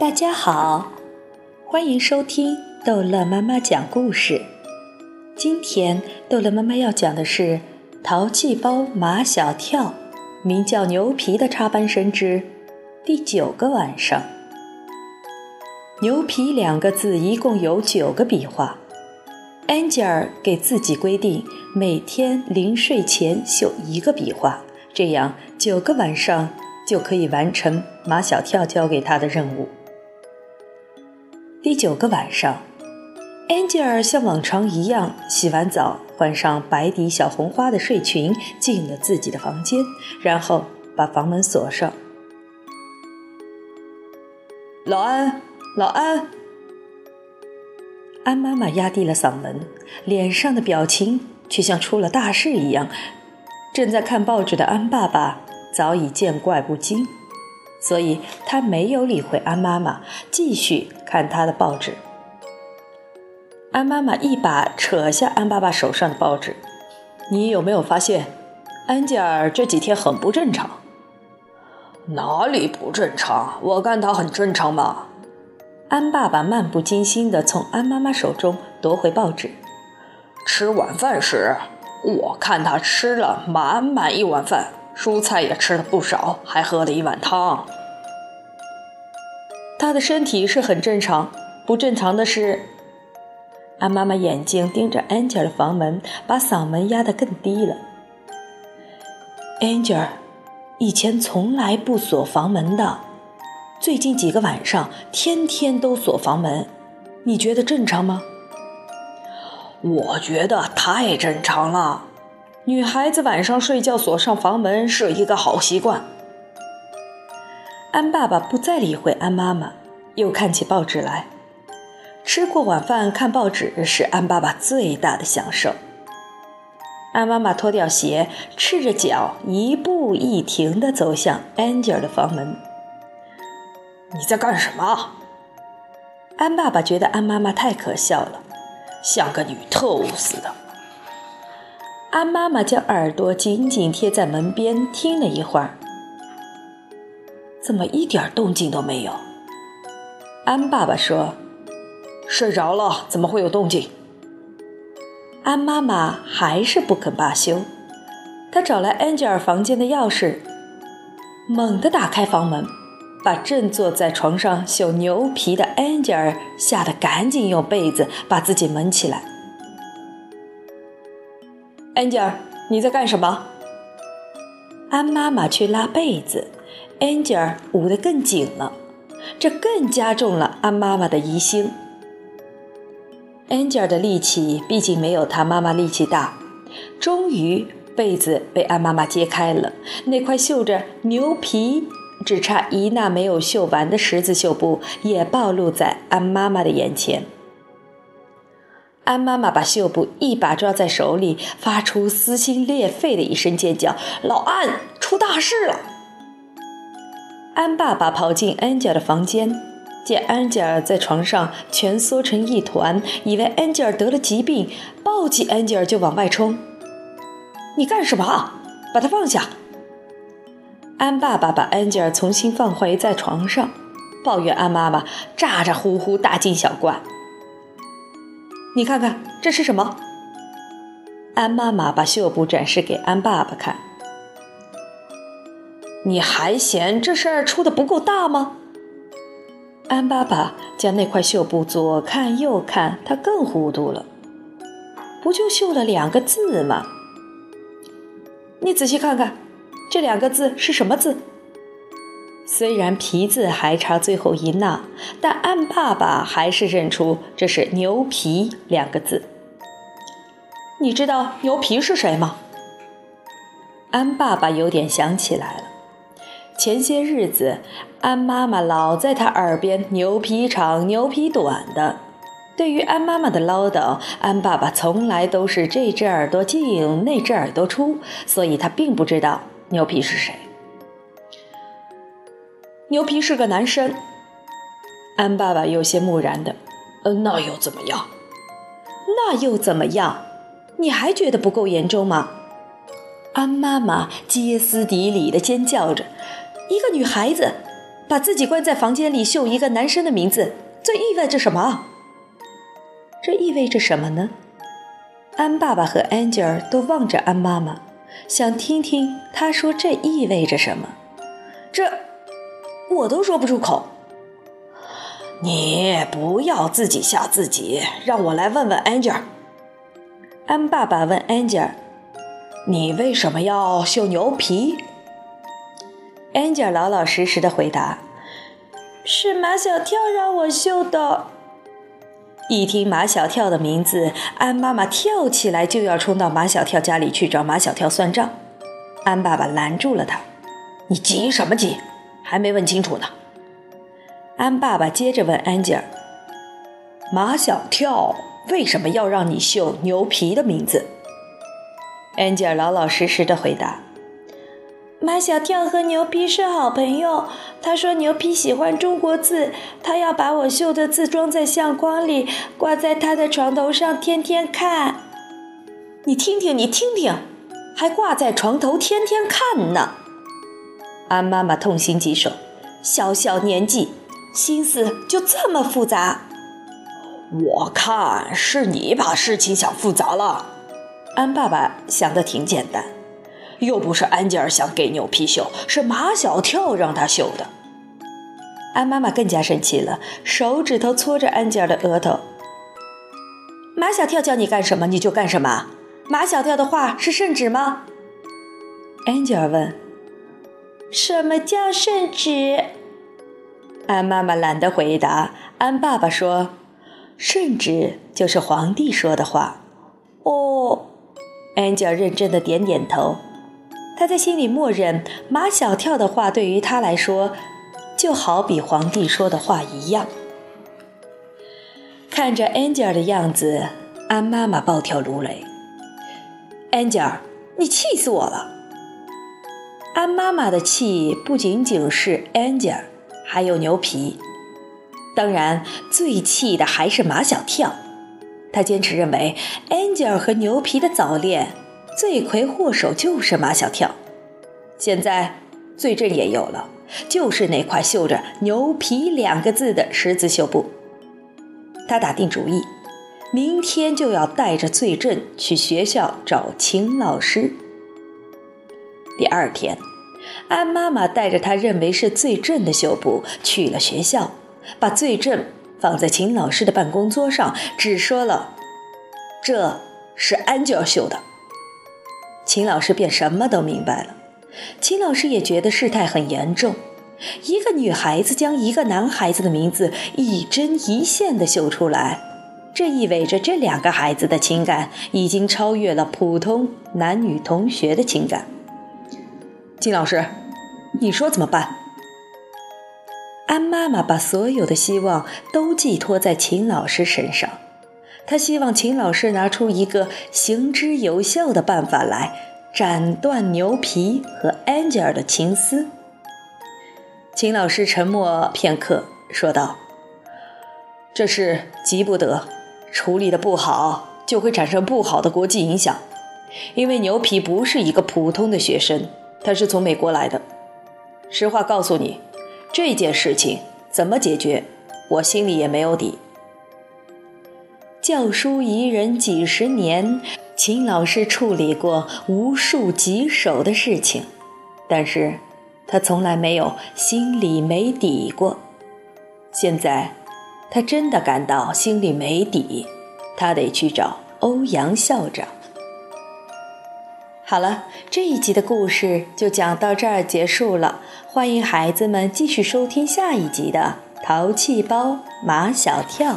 大家好，欢迎收听逗乐妈妈讲故事。今天逗乐妈妈要讲的是《淘气包马小跳》，名叫牛皮的插班生之第九个晚上。牛皮两个字一共有九个笔画。安吉尔给自己规定，每天临睡前绣一个笔画，这样九个晚上就可以完成马小跳交给他的任务。第九个晚上，安吉尔像往常一样洗完澡，换上白底小红花的睡裙，进了自己的房间，然后把房门锁上。老安，老安。安妈妈压低了嗓门，脸上的表情却像出了大事一样。正在看报纸的安爸爸早已见怪不惊，所以他没有理会安妈妈，继续看他的报纸。安妈妈一把扯下安爸爸手上的报纸：“你有没有发现，安吉尔这几天很不正常？哪里不正常？我看他很正常嘛。”安爸爸漫不经心地从安妈妈手中夺回报纸。吃晚饭时，我看他吃了满满一碗饭，蔬菜也吃了不少，还喝了一碗汤。他的身体是很正常，不正常的是，安妈妈眼睛盯着安吉尔的房门，把嗓门压得更低了。安吉尔以前从来不锁房门的。最近几个晚上，天天都锁房门，你觉得正常吗？我觉得太正常了。女孩子晚上睡觉锁上房门是一个好习惯。安爸爸不再理会安妈妈，又看起报纸来。吃过晚饭看报纸是安爸爸最大的享受。安妈妈脱掉鞋，赤着脚一步一停地走向安吉尔的房门。你在干什么？安爸爸觉得安妈妈太可笑了，像个女特务似的。安妈妈将耳朵紧紧贴在门边，听了一会儿，怎么一点动静都没有？安爸爸说：“睡着了，怎么会有动静？”安妈妈还是不肯罢休，她找来安吉尔房间的钥匙，猛地打开房门。把正坐在床上绣牛皮的安吉尔吓得赶紧用被子把自己蒙起来。安吉尔，你在干什么？安妈妈去拉被子，Angel 捂得更紧了，这更加重了安妈妈的疑心。Angel 的力气毕竟没有他妈妈力气大，终于被子被安妈妈揭开了，那块绣着牛皮。只差一捺没有绣完的十字绣布也暴露在安妈妈的眼前。安妈妈把绣布一把抓在手里，发出撕心裂肺的一声尖叫：“老安，出大事了！”安爸爸跑进安吉尔的房间，见安吉尔在床上蜷缩成一团，以为安吉尔得了疾病，抱起安吉尔就往外冲。“你干什么？把他放下！”安爸爸把安吉尔重新放回在床上，抱怨安妈妈咋咋呼呼、大惊小怪。你看看这是什么？安妈妈把绣布展示给安爸爸看。你还嫌这事儿出的不够大吗？安爸爸将那块绣布左看右看，他更糊涂了。不就绣了两个字吗？你仔细看看。这两个字是什么字？虽然皮字还差最后一捺，但安爸爸还是认出这是“牛皮”两个字。你知道牛皮是谁吗？安爸爸有点想起来了。前些日子，安妈妈老在他耳边“牛皮长，牛皮短”的。对于安妈妈的唠叨，安爸爸从来都是这只耳朵进，那只耳朵出，所以他并不知道。牛皮是谁？牛皮是个男生。安爸爸有些木然的，呃，那又怎么样？那又怎么样？你还觉得不够严重吗？安妈妈歇斯底里的尖叫着：“一个女孩子，把自己关在房间里绣一个男生的名字，这意味着什么？这意味着什么呢？安爸爸和安吉尔都望着安妈妈，想听听她说这意味着什么。这我都说不出口。你不要自己吓自己，让我来问问安吉尔。安爸爸问安吉尔：“你为什么要绣牛皮？”安吉尔老老实实的回答：“是马小跳让我绣的。”一听马小跳的名字，安妈妈跳起来就要冲到马小跳家里去找马小跳算账。安爸爸拦住了他：“你急什么急？还没问清楚呢。”安爸爸接着问安吉尔：“马小跳为什么要让你绣牛皮的名字？”安吉尔老老实实的回答。马小跳和牛皮是好朋友。他说牛皮喜欢中国字，他要把我绣的字装在相框里，挂在他的床头上，天天看。你听听，你听听，还挂在床头天天看呢。安妈妈痛心疾首，小小年纪，心思就这么复杂。我看是你把事情想复杂了。安爸爸想的挺简单。又不是安吉尔想给牛皮绣，是马小跳让他绣的。安妈妈更加生气了，手指头搓着安吉尔的额头。马小跳叫你干什么你就干什么。马小跳的话是圣旨吗？安吉尔问。什么叫圣旨？安妈妈懒得回答。安爸爸说：“圣旨就是皇帝说的话。”哦，安吉尔认真的点点头。他在心里默认，马小跳的话对于他来说，就好比皇帝说的话一样。看着安吉尔的样子，安妈妈暴跳如雷：“安吉尔，你气死我了！”安妈妈的气不仅仅是安吉尔，还有牛皮，当然最气的还是马小跳。他坚持认为，安吉尔和牛皮的早恋。罪魁祸首就是马小跳，现在罪证也有了，就是那块绣着“牛皮”两个字的十字绣布。他打定主意，明天就要带着罪证去学校找秦老师。第二天，安妈妈带着他认为是罪证的绣布去了学校，把罪证放在秦老师的办公桌上，只说了：“这是安吉尔绣的。”秦老师便什么都明白了。秦老师也觉得事态很严重。一个女孩子将一个男孩子的名字一针一线地绣出来，这意味着这两个孩子的情感已经超越了普通男女同学的情感。金老师，你说怎么办？安妈妈把所有的希望都寄托在秦老师身上。他希望秦老师拿出一个行之有效的办法来斩断牛皮和安吉尔的情丝。秦老师沉默片刻，说道：“这事急不得，处理的不好就会产生不好的国际影响。因为牛皮不是一个普通的学生，他是从美国来的。实话告诉你，这件事情怎么解决，我心里也没有底。”教书宜人几十年，秦老师处理过无数棘手的事情，但是他从来没有心里没底过。现在，他真的感到心里没底，他得去找欧阳校长。好了，这一集的故事就讲到这儿结束了，欢迎孩子们继续收听下一集的《淘气包马小跳》。